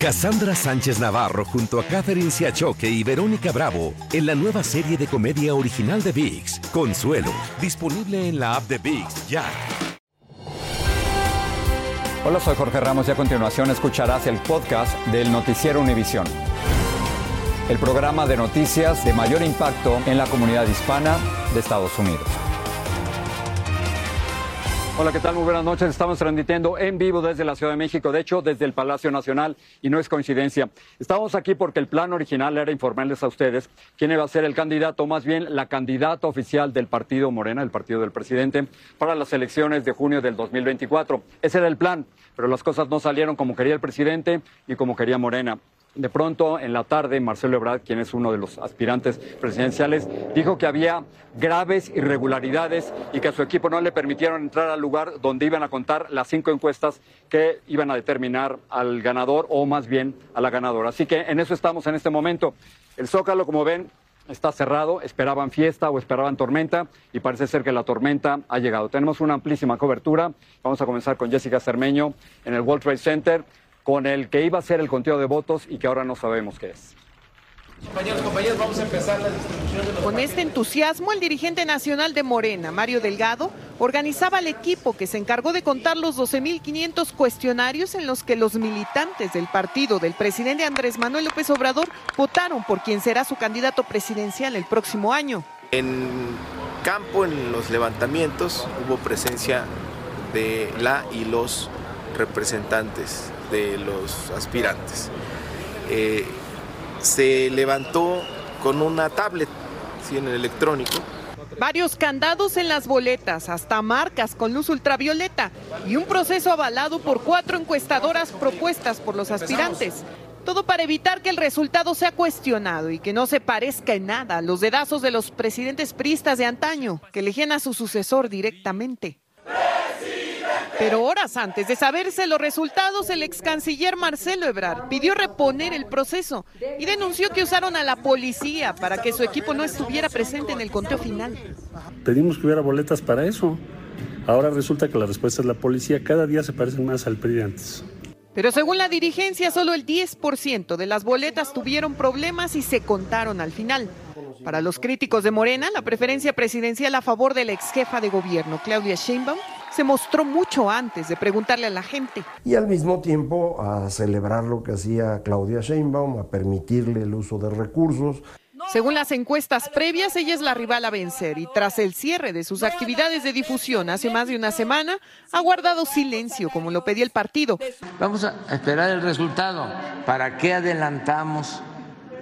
Cassandra Sánchez Navarro junto a Catherine Siachoque y Verónica Bravo en la nueva serie de comedia original de VIX, Consuelo, disponible en la app de VIX ya. Hola, soy Jorge Ramos y a continuación escucharás el podcast del Noticiero Univisión. El programa de noticias de mayor impacto en la comunidad hispana de Estados Unidos. Hola, ¿qué tal? Muy buenas noches. Estamos transmitiendo en vivo desde la Ciudad de México, de hecho, desde el Palacio Nacional, y no es coincidencia. Estamos aquí porque el plan original era informarles a ustedes quién iba a ser el candidato, más bien la candidata oficial del partido Morena, el partido del presidente, para las elecciones de junio del 2024. Ese era el plan, pero las cosas no salieron como quería el presidente y como quería Morena. De pronto, en la tarde, Marcelo Ebrard, quien es uno de los aspirantes presidenciales, dijo que había graves irregularidades y que a su equipo no le permitieron entrar al lugar donde iban a contar las cinco encuestas que iban a determinar al ganador o más bien a la ganadora. Así que en eso estamos en este momento. El Zócalo, como ven, está cerrado, esperaban fiesta o esperaban tormenta y parece ser que la tormenta ha llegado. Tenemos una amplísima cobertura. Vamos a comenzar con Jessica Cermeño en el World Trade Center con el que iba a ser el conteo de votos y que ahora no sabemos qué es. Compañeros, compañeros, vamos a empezar la distribución de los Con este entusiasmo, el dirigente nacional de Morena, Mario Delgado, organizaba el equipo que se encargó de contar los 12.500 cuestionarios en los que los militantes del partido del presidente Andrés Manuel López Obrador votaron por quien será su candidato presidencial el próximo año. En campo, en los levantamientos, hubo presencia de la y los representantes de los aspirantes. Eh, se levantó con una tablet, ¿sí? en el electrónico. Varios candados en las boletas, hasta marcas con luz ultravioleta y un proceso avalado por cuatro encuestadoras propuestas por los aspirantes. Todo para evitar que el resultado sea cuestionado y que no se parezca en nada a los dedazos de los presidentes priistas de antaño, que elegían a su sucesor directamente. Pero horas antes de saberse los resultados, el ex canciller Marcelo Ebrard pidió reponer el proceso y denunció que usaron a la policía para que su equipo no estuviera presente en el conteo final. Pedimos que hubiera boletas para eso. Ahora resulta que la respuesta es la policía. Cada día se parecen más al PRI de antes. Pero según la dirigencia, solo el 10% de las boletas tuvieron problemas y se contaron al final. Para los críticos de Morena, la preferencia presidencial a favor de la ex jefa de gobierno, Claudia Sheinbaum, se mostró mucho antes de preguntarle a la gente. Y al mismo tiempo a celebrar lo que hacía Claudia Sheinbaum, a permitirle el uso de recursos. Según las encuestas previas, ella es la rival a vencer y tras el cierre de sus actividades de difusión hace más de una semana, ha guardado silencio como lo pedía el partido. Vamos a esperar el resultado. ¿Para qué adelantamos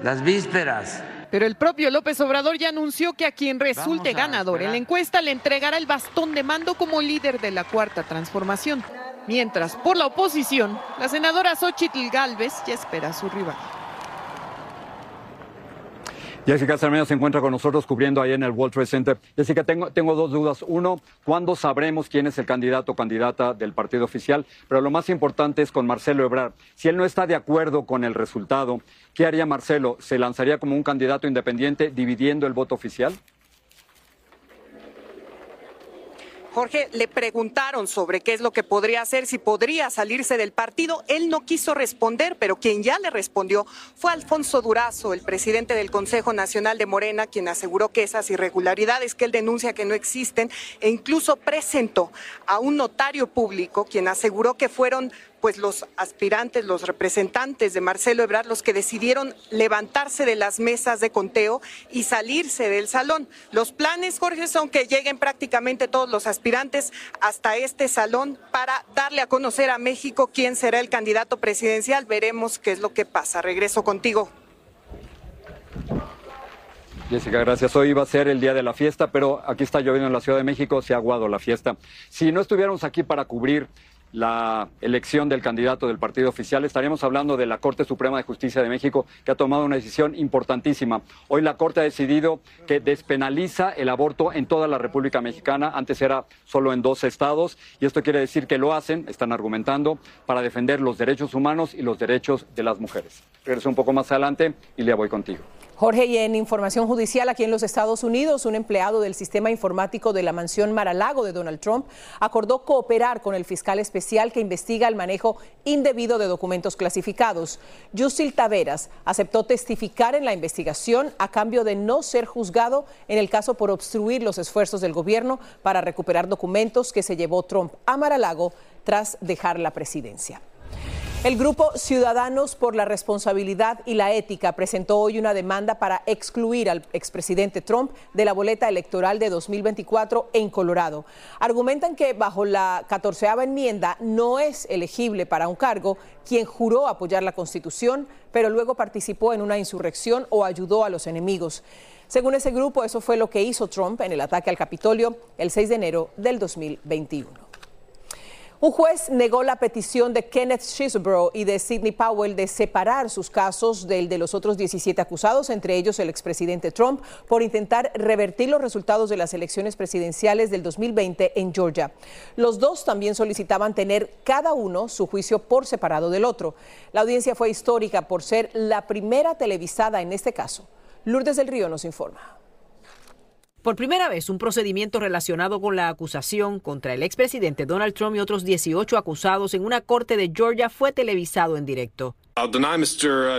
las vísperas? Pero el propio López Obrador ya anunció que a quien resulte ganador en la encuesta le entregará el bastón de mando como líder de la cuarta transformación. Mientras, por la oposición, la senadora Xochitl Galvez ya espera a su rival. Jessica Cermeño se encuentra con nosotros cubriendo ahí en el World Trade Center. Jessica, tengo, tengo dos dudas. Uno, ¿cuándo sabremos quién es el candidato o candidata del partido oficial? Pero lo más importante es con Marcelo Ebrard. Si él no está de acuerdo con el resultado, ¿qué haría Marcelo? ¿Se lanzaría como un candidato independiente dividiendo el voto oficial? Jorge, le preguntaron sobre qué es lo que podría hacer, si podría salirse del partido. Él no quiso responder, pero quien ya le respondió fue Alfonso Durazo, el presidente del Consejo Nacional de Morena, quien aseguró que esas irregularidades que él denuncia que no existen e incluso presentó a un notario público, quien aseguró que fueron pues los aspirantes, los representantes de Marcelo Ebrard, los que decidieron levantarse de las mesas de conteo y salirse del salón. Los planes, Jorge, son que lleguen prácticamente todos los aspirantes hasta este salón para darle a conocer a México quién será el candidato presidencial. Veremos qué es lo que pasa. Regreso contigo. Jessica, gracias. Hoy iba a ser el día de la fiesta, pero aquí está lloviendo en la Ciudad de México, se ha aguado la fiesta. Si no estuviéramos aquí para cubrir la elección del candidato del partido oficial, estaríamos hablando de la Corte Suprema de Justicia de México, que ha tomado una decisión importantísima. Hoy la Corte ha decidido que despenaliza el aborto en toda la República Mexicana. Antes era solo en dos estados, y esto quiere decir que lo hacen, están argumentando, para defender los derechos humanos y los derechos de las mujeres. Regreso un poco más adelante y le voy contigo. Jorge, y en información judicial aquí en los Estados Unidos, un empleado del sistema informático de la mansión Maralago de Donald Trump acordó cooperar con el fiscal especial que investiga el manejo indebido de documentos clasificados. Yusil Taveras aceptó testificar en la investigación a cambio de no ser juzgado en el caso por obstruir los esfuerzos del gobierno para recuperar documentos que se llevó Trump a Maralago tras dejar la presidencia. El grupo Ciudadanos por la Responsabilidad y la Ética presentó hoy una demanda para excluir al expresidente Trump de la boleta electoral de 2024 en Colorado. Argumentan que bajo la catorceava enmienda no es elegible para un cargo quien juró apoyar la Constitución, pero luego participó en una insurrección o ayudó a los enemigos. Según ese grupo, eso fue lo que hizo Trump en el ataque al Capitolio el 6 de enero del 2021. Un juez negó la petición de Kenneth Chisbro y de Sidney Powell de separar sus casos del de los otros 17 acusados, entre ellos el expresidente Trump, por intentar revertir los resultados de las elecciones presidenciales del 2020 en Georgia. Los dos también solicitaban tener cada uno su juicio por separado del otro. La audiencia fue histórica por ser la primera televisada en este caso. Lourdes del Río nos informa. Por primera vez, un procedimiento relacionado con la acusación contra el expresidente Donald Trump y otros 18 acusados en una corte de Georgia fue televisado en directo.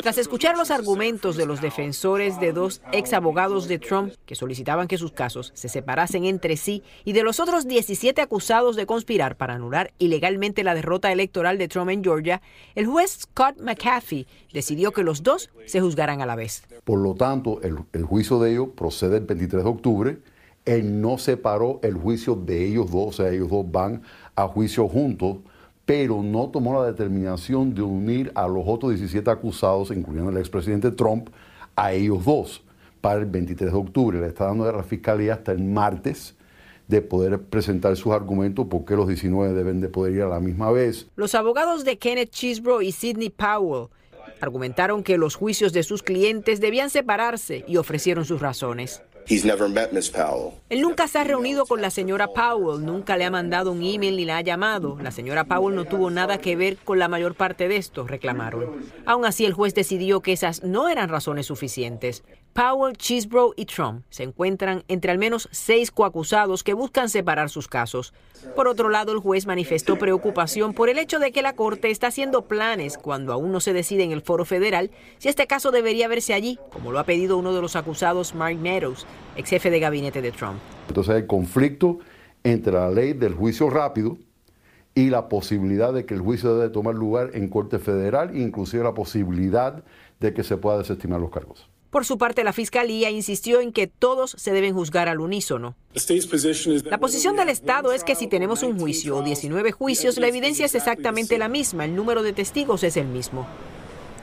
Tras escuchar los argumentos de los defensores de dos ex abogados de Trump que solicitaban que sus casos se separasen entre sí y de los otros 17 acusados de conspirar para anular ilegalmente la derrota electoral de Trump en Georgia, el juez Scott McAfee decidió que los dos se juzgaran a la vez. Por lo tanto, el, el juicio de ellos procede el 23 de octubre. Él no separó el juicio de ellos dos, o sea, ellos dos van a juicio juntos pero no tomó la determinación de unir a los otros 17 acusados, incluyendo el expresidente Trump, a ellos dos para el 23 de octubre. Le está dando a la fiscalía hasta el martes de poder presentar sus argumentos porque los 19 deben de poder ir a la misma vez. Los abogados de Kenneth Chisbro y Sidney Powell argumentaron que los juicios de sus clientes debían separarse y ofrecieron sus razones. Él nunca se ha reunido con la señora Powell, nunca le ha mandado un email ni la ha llamado. La señora Powell no tuvo nada que ver con la mayor parte de esto, reclamaron. Aún así, el juez decidió que esas no eran razones suficientes. Powell, Chisbro y Trump se encuentran entre al menos seis coacusados que buscan separar sus casos. Por otro lado, el juez manifestó preocupación por el hecho de que la Corte está haciendo planes cuando aún no se decide en el foro federal si este caso debería verse allí, como lo ha pedido uno de los acusados, Mark Meadows, ex jefe de gabinete de Trump. Entonces hay conflicto entre la ley del juicio rápido y la posibilidad de que el juicio debe tomar lugar en Corte Federal, inclusive la posibilidad de que se pueda desestimar los cargos. Por su parte, la Fiscalía insistió en que todos se deben juzgar al unísono. La posición del Estado es que si tenemos un juicio o 19 juicios, la evidencia es exactamente la misma, el número de testigos es el mismo.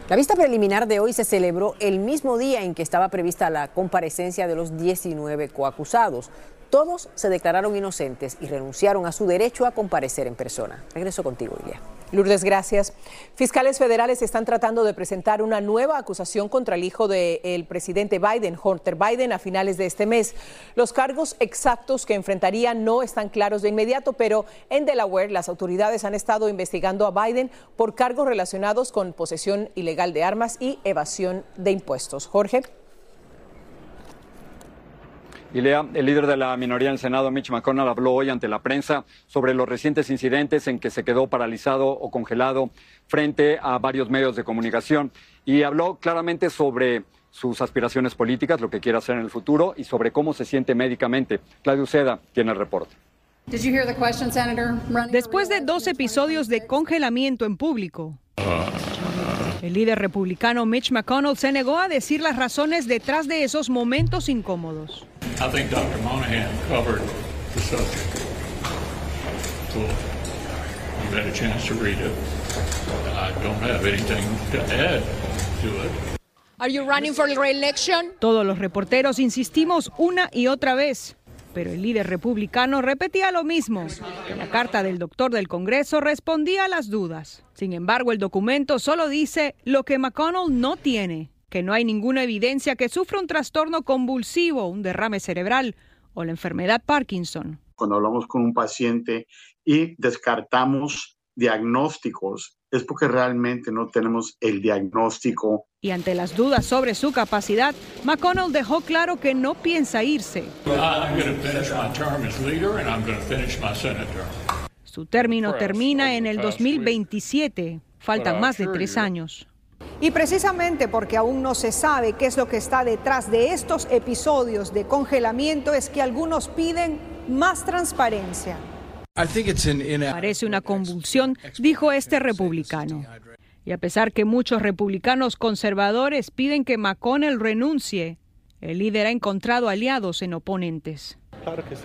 La vista preliminar de hoy se celebró el mismo día en que estaba prevista la comparecencia de los 19 coacusados. Todos se declararon inocentes y renunciaron a su derecho a comparecer en persona. Regreso contigo, Ilia. Lourdes, gracias. Fiscales federales están tratando de presentar una nueva acusación contra el hijo del presidente Biden, Hunter Biden, a finales de este mes. Los cargos exactos que enfrentaría no están claros de inmediato, pero en Delaware las autoridades han estado investigando a Biden por cargos relacionados con posesión ilegal de armas y evasión de impuestos. Jorge. Y lea, el líder de la minoría en el Senado, Mitch McConnell, habló hoy ante la prensa sobre los recientes incidentes en que se quedó paralizado o congelado frente a varios medios de comunicación y habló claramente sobre sus aspiraciones políticas, lo que quiere hacer en el futuro y sobre cómo se siente médicamente. Claudio Seda tiene el reporte. Después de dos episodios de congelamiento en público, el líder republicano Mitch McConnell se negó a decir las razones detrás de esos momentos incómodos. I think Dr. Monahan covered the subject. So you've had a chance to read it. I don't have anything to add to it. Are you running for re-election? Todos los reporteros insistimos una y otra vez, pero el líder republicano repetía lo mismo, la carta del doctor del Congreso respondía a las dudas. Sin embargo, el documento solo dice lo que McConnell no tiene, que no hay ninguna evidencia que sufra un trastorno convulsivo, un derrame cerebral o la enfermedad Parkinson. Cuando hablamos con un paciente y descartamos diagnósticos es porque realmente no tenemos el diagnóstico. Y ante las dudas sobre su capacidad, McConnell dejó claro que no piensa irse. Su término termina en el 2027. Faltan más de tres años. Y precisamente porque aún no se sabe qué es lo que está detrás de estos episodios de congelamiento es que algunos piden más transparencia. Parece una convulsión, dijo este republicano. Y a pesar que muchos republicanos conservadores piden que McConnell renuncie, el líder ha encontrado aliados en oponentes. Claro que sí.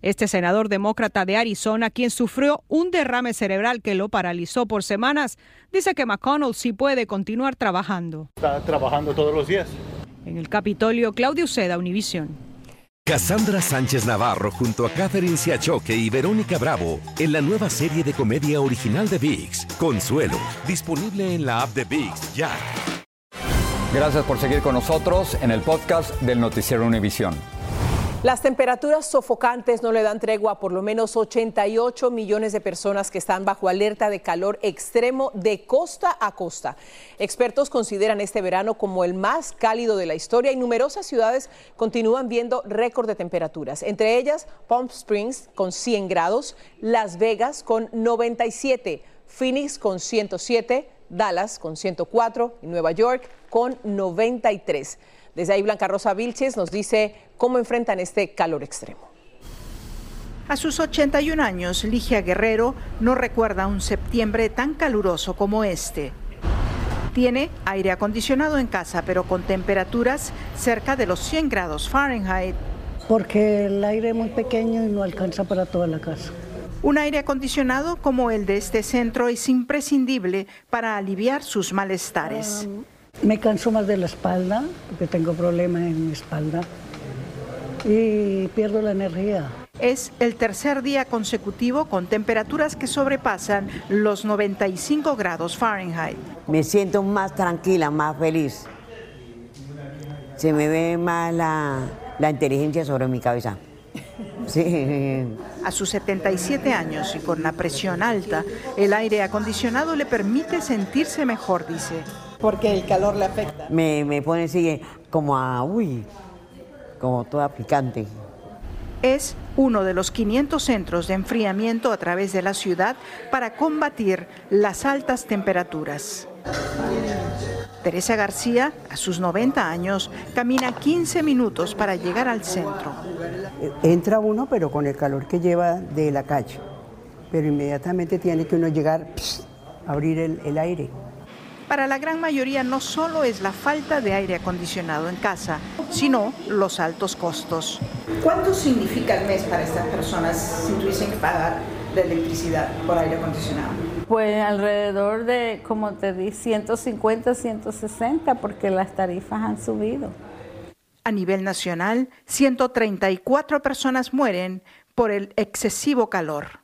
Este senador demócrata de Arizona, quien sufrió un derrame cerebral que lo paralizó por semanas, dice que McConnell sí puede continuar trabajando. Está trabajando todos los días. En el Capitolio, Claudio Seda, Univisión. Cassandra Sánchez Navarro junto a Catherine Siachoque y Verónica Bravo en la nueva serie de comedia original de VIX, Consuelo, disponible en la app de VIX ya. Gracias por seguir con nosotros en el podcast del Noticiero Univisión. Las temperaturas sofocantes no le dan tregua a por lo menos 88 millones de personas que están bajo alerta de calor extremo de costa a costa. Expertos consideran este verano como el más cálido de la historia y numerosas ciudades continúan viendo récord de temperaturas, entre ellas Palm Springs con 100 grados, Las Vegas con 97, Phoenix con 107, Dallas con 104 y Nueva York con 93. Desde ahí Blanca Rosa Vilches nos dice cómo enfrentan este calor extremo. A sus 81 años, Ligia Guerrero no recuerda un septiembre tan caluroso como este. Tiene aire acondicionado en casa, pero con temperaturas cerca de los 100 grados Fahrenheit. Porque el aire es muy pequeño y no alcanza para toda la casa. Un aire acondicionado como el de este centro es imprescindible para aliviar sus malestares. Me canso más de la espalda, porque tengo problemas en mi espalda, y pierdo la energía. Es el tercer día consecutivo con temperaturas que sobrepasan los 95 grados Fahrenheit. Me siento más tranquila, más feliz. Se me ve más la, la inteligencia sobre mi cabeza. Sí. A sus 77 años y con la presión alta, el aire acondicionado le permite sentirse mejor, dice. Porque el calor le afecta. Me, me pone así como a, uy, como toda picante. Es uno de los 500 centros de enfriamiento a través de la ciudad para combatir las altas temperaturas. Teresa García, a sus 90 años, camina 15 minutos para llegar al centro. Entra uno, pero con el calor que lleva de la calle. Pero inmediatamente tiene que uno llegar a abrir el, el aire. Para la gran mayoría no solo es la falta de aire acondicionado en casa, sino los altos costos. ¿Cuánto significa el mes para estas personas si tuviesen que pagar la electricidad por aire acondicionado? Pues alrededor de, como te di, 150, 160, porque las tarifas han subido. A nivel nacional, 134 personas mueren por el excesivo calor.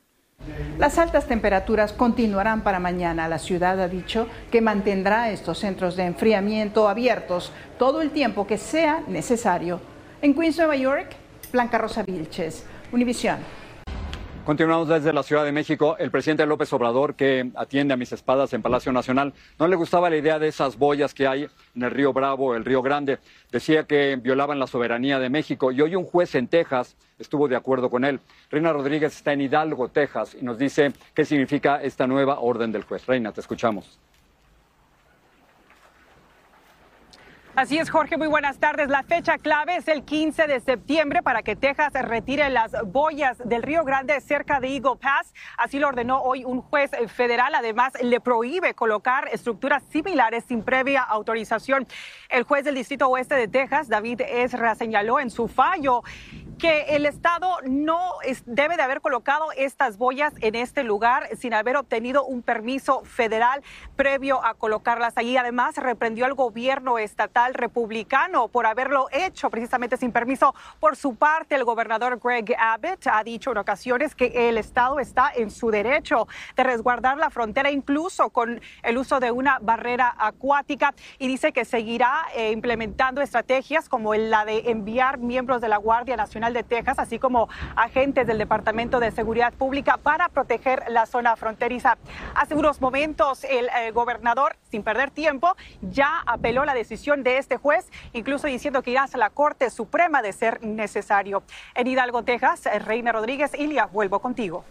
Las altas temperaturas continuarán para mañana. La ciudad ha dicho que mantendrá estos centros de enfriamiento abiertos todo el tiempo que sea necesario. En Queens, Nueva York, Blanca Rosa Vilches, Univisión. Continuamos desde la Ciudad de México. El presidente López Obrador, que atiende a mis espadas en Palacio Nacional, no le gustaba la idea de esas boyas que hay en el río Bravo, el río Grande. Decía que violaban la soberanía de México y hoy un juez en Texas estuvo de acuerdo con él. Reina Rodríguez está en Hidalgo, Texas, y nos dice qué significa esta nueva orden del juez. Reina, te escuchamos. Así es, Jorge, muy buenas tardes. La fecha clave es el 15 de septiembre para que Texas retire las boyas del Río Grande cerca de Eagle Pass. Así lo ordenó hoy un juez federal. Además, le prohíbe colocar estructuras similares sin previa autorización. El juez del Distrito Oeste de Texas, David Esra, señaló en su fallo que el Estado no debe de haber colocado estas boyas en este lugar sin haber obtenido un permiso federal previo a colocarlas allí. Además, reprendió al gobierno estatal republicano por haberlo hecho precisamente sin permiso. Por su parte, el gobernador Greg Abbott ha dicho en ocasiones que el Estado está en su derecho de resguardar la frontera, incluso con el uso de una barrera acuática, y dice que seguirá eh, implementando estrategias como la de enviar miembros de la Guardia Nacional Estatal de Texas, así como agentes del Departamento de Seguridad Pública para proteger la zona fronteriza. Hace unos momentos el eh, gobernador, sin perder tiempo, ya apeló la decisión de este juez, incluso diciendo que irá a la Corte Suprema de ser necesario. En Hidalgo, Texas, Reina Rodríguez, Ilia, vuelvo contigo.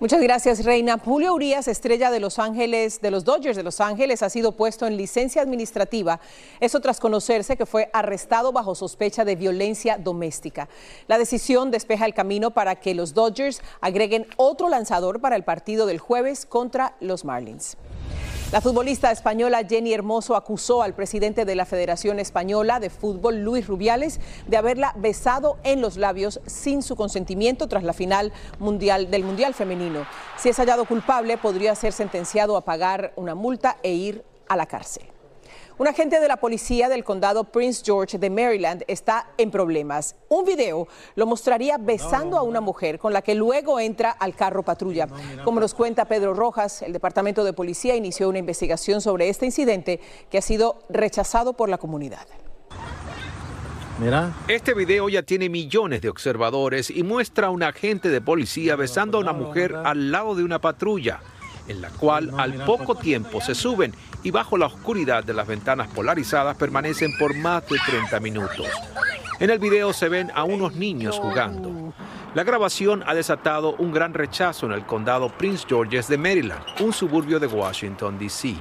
Muchas gracias, Reina. Julio Urias, estrella de Los Ángeles, de los Dodgers de Los Ángeles, ha sido puesto en licencia administrativa. Eso tras conocerse que fue arrestado bajo sospecha de violencia doméstica. La decisión despeja el camino para que los Dodgers agreguen otro lanzador para el partido del jueves contra los Marlins. La futbolista española Jenny Hermoso acusó al presidente de la Federación Española de Fútbol, Luis Rubiales, de haberla besado en los labios sin su consentimiento tras la final mundial del Mundial Femenino. Si es hallado culpable, podría ser sentenciado a pagar una multa e ir a la cárcel. Un agente de la policía del condado Prince George de Maryland está en problemas. Un video lo mostraría besando a una mujer con la que luego entra al carro patrulla. Como nos cuenta Pedro Rojas, el Departamento de Policía inició una investigación sobre este incidente que ha sido rechazado por la comunidad. Mira. Este video ya tiene millones de observadores y muestra a un agente de policía besando a una mujer al lado de una patrulla en la cual al poco tiempo se suben y bajo la oscuridad de las ventanas polarizadas permanecen por más de 30 minutos. En el video se ven a unos niños jugando. La grabación ha desatado un gran rechazo en el condado Prince George's de Maryland, un suburbio de Washington, D.C.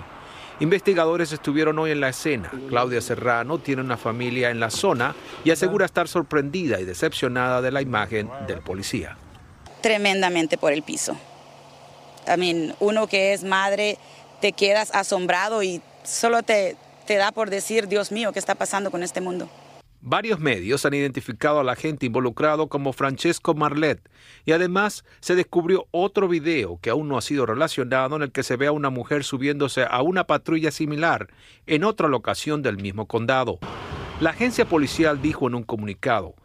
Investigadores estuvieron hoy en la escena. Claudia Serrano tiene una familia en la zona y asegura estar sorprendida y decepcionada de la imagen del policía. Tremendamente por el piso. I uno que es madre, te quedas asombrado y solo te, te da por decir, Dios mío, ¿qué está pasando con este mundo? Varios medios han identificado al agente involucrado como Francesco Marlet y además se descubrió otro video que aún no ha sido relacionado en el que se ve a una mujer subiéndose a una patrulla similar en otra locación del mismo condado. La agencia policial dijo en un comunicado,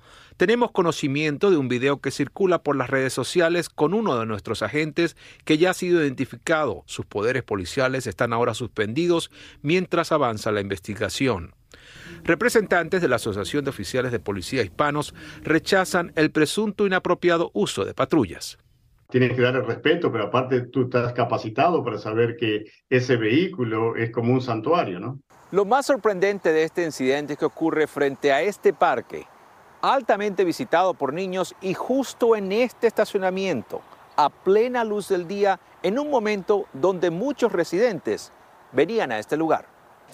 tenemos conocimiento de un video que circula por las redes sociales con uno de nuestros agentes que ya ha sido identificado. Sus poderes policiales están ahora suspendidos mientras avanza la investigación. Representantes de la Asociación de Oficiales de Policía Hispanos rechazan el presunto inapropiado uso de patrullas tienes que dar el respeto, pero aparte tú estás capacitado para saber que ese vehículo es como un santuario, ¿no? Lo más sorprendente de este incidente es que ocurre frente a este parque, altamente visitado por niños y justo en este estacionamiento, a plena luz del día, en un momento donde muchos residentes venían a este lugar.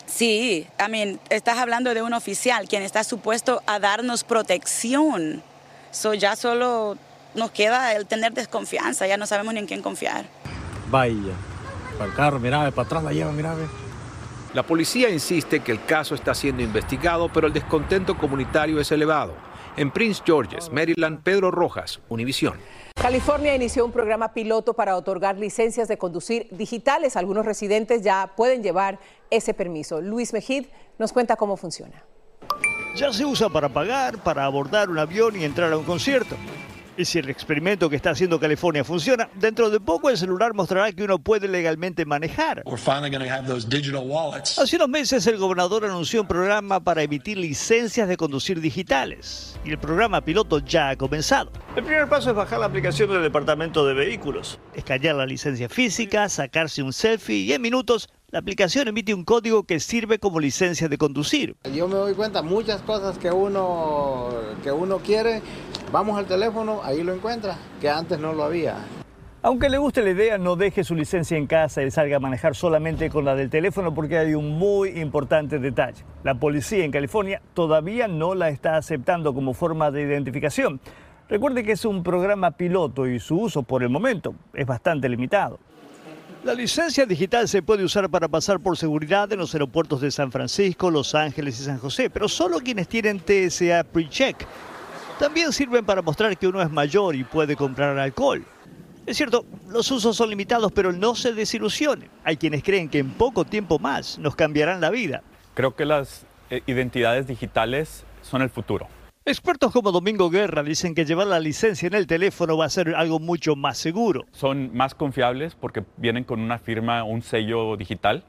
Sí, I estás hablando de un oficial quien está supuesto a darnos protección. So ya solo nos queda el tener desconfianza, ya no sabemos ni en quién confiar. Vaya, para el carro, mira, para atrás la lleva, mira. La policía insiste que el caso está siendo investigado, pero el descontento comunitario es elevado. En Prince George's, Maryland, Pedro Rojas, Univisión. California inició un programa piloto para otorgar licencias de conducir digitales. Algunos residentes ya pueden llevar ese permiso. Luis Mejid nos cuenta cómo funciona. Ya se usa para pagar, para abordar un avión y entrar a un concierto. Y si el experimento que está haciendo California funciona, dentro de poco el celular mostrará que uno puede legalmente manejar. Hace unos meses el gobernador anunció un programa para emitir licencias de conducir digitales. Y el programa piloto ya ha comenzado. El primer paso es bajar la aplicación del departamento de vehículos, escanear la licencia física, sacarse un selfie y en minutos la aplicación emite un código que sirve como licencia de conducir. Yo me doy cuenta muchas cosas que uno que uno quiere Vamos al teléfono, ahí lo encuentra, que antes no lo había. Aunque le guste la idea, no deje su licencia en casa y salga a manejar solamente con la del teléfono porque hay un muy importante detalle. La policía en California todavía no la está aceptando como forma de identificación. Recuerde que es un programa piloto y su uso por el momento es bastante limitado. La licencia digital se puede usar para pasar por seguridad en los aeropuertos de San Francisco, Los Ángeles y San José, pero solo quienes tienen TSA PreCheck también sirven para mostrar que uno es mayor y puede comprar alcohol. Es cierto, los usos son limitados, pero no se desilusionen. Hay quienes creen que en poco tiempo más nos cambiarán la vida. Creo que las eh, identidades digitales son el futuro. Expertos como Domingo Guerra dicen que llevar la licencia en el teléfono va a ser algo mucho más seguro. Son más confiables porque vienen con una firma, un sello digital.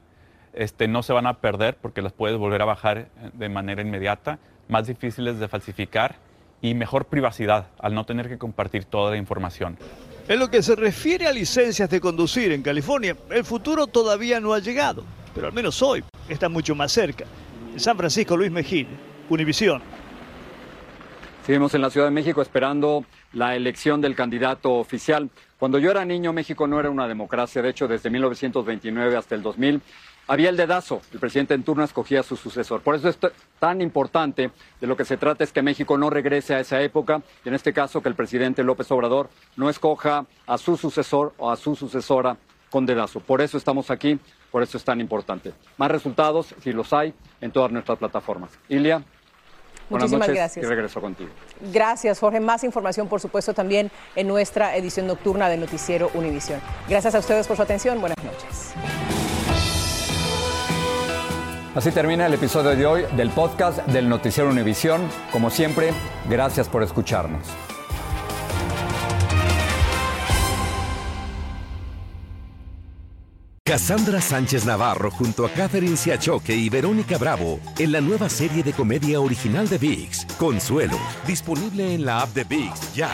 Este, no se van a perder porque las puedes volver a bajar de manera inmediata. Más difíciles de falsificar y mejor privacidad al no tener que compartir toda la información. En lo que se refiere a licencias de conducir en California, el futuro todavía no ha llegado, pero al menos hoy está mucho más cerca. En San Francisco, Luis Mejía, Univisión. Seguimos en la Ciudad de México esperando la elección del candidato oficial. Cuando yo era niño, México no era una democracia. De hecho, desde 1929 hasta el 2000 había el dedazo. El presidente en turno escogía a su sucesor. Por eso es tan importante. De lo que se trata es que México no regrese a esa época. Y en este caso, que el presidente López Obrador no escoja a su sucesor o a su sucesora con dedazo. Por eso estamos aquí. Por eso es tan importante. Más resultados, si los hay, en todas nuestras plataformas. Ilia. Muchísimas gracias. Y regreso contigo. Gracias, Jorge. Más información, por supuesto, también en nuestra edición nocturna del Noticiero Univisión. Gracias a ustedes por su atención. Buenas noches. Así termina el episodio de hoy del podcast del Noticiero Univisión. Como siempre, gracias por escucharnos. Cassandra Sánchez Navarro junto a Catherine Siachoque y Verónica Bravo en la nueva serie de comedia original de VIX, Consuelo, disponible en la app de VIX ya.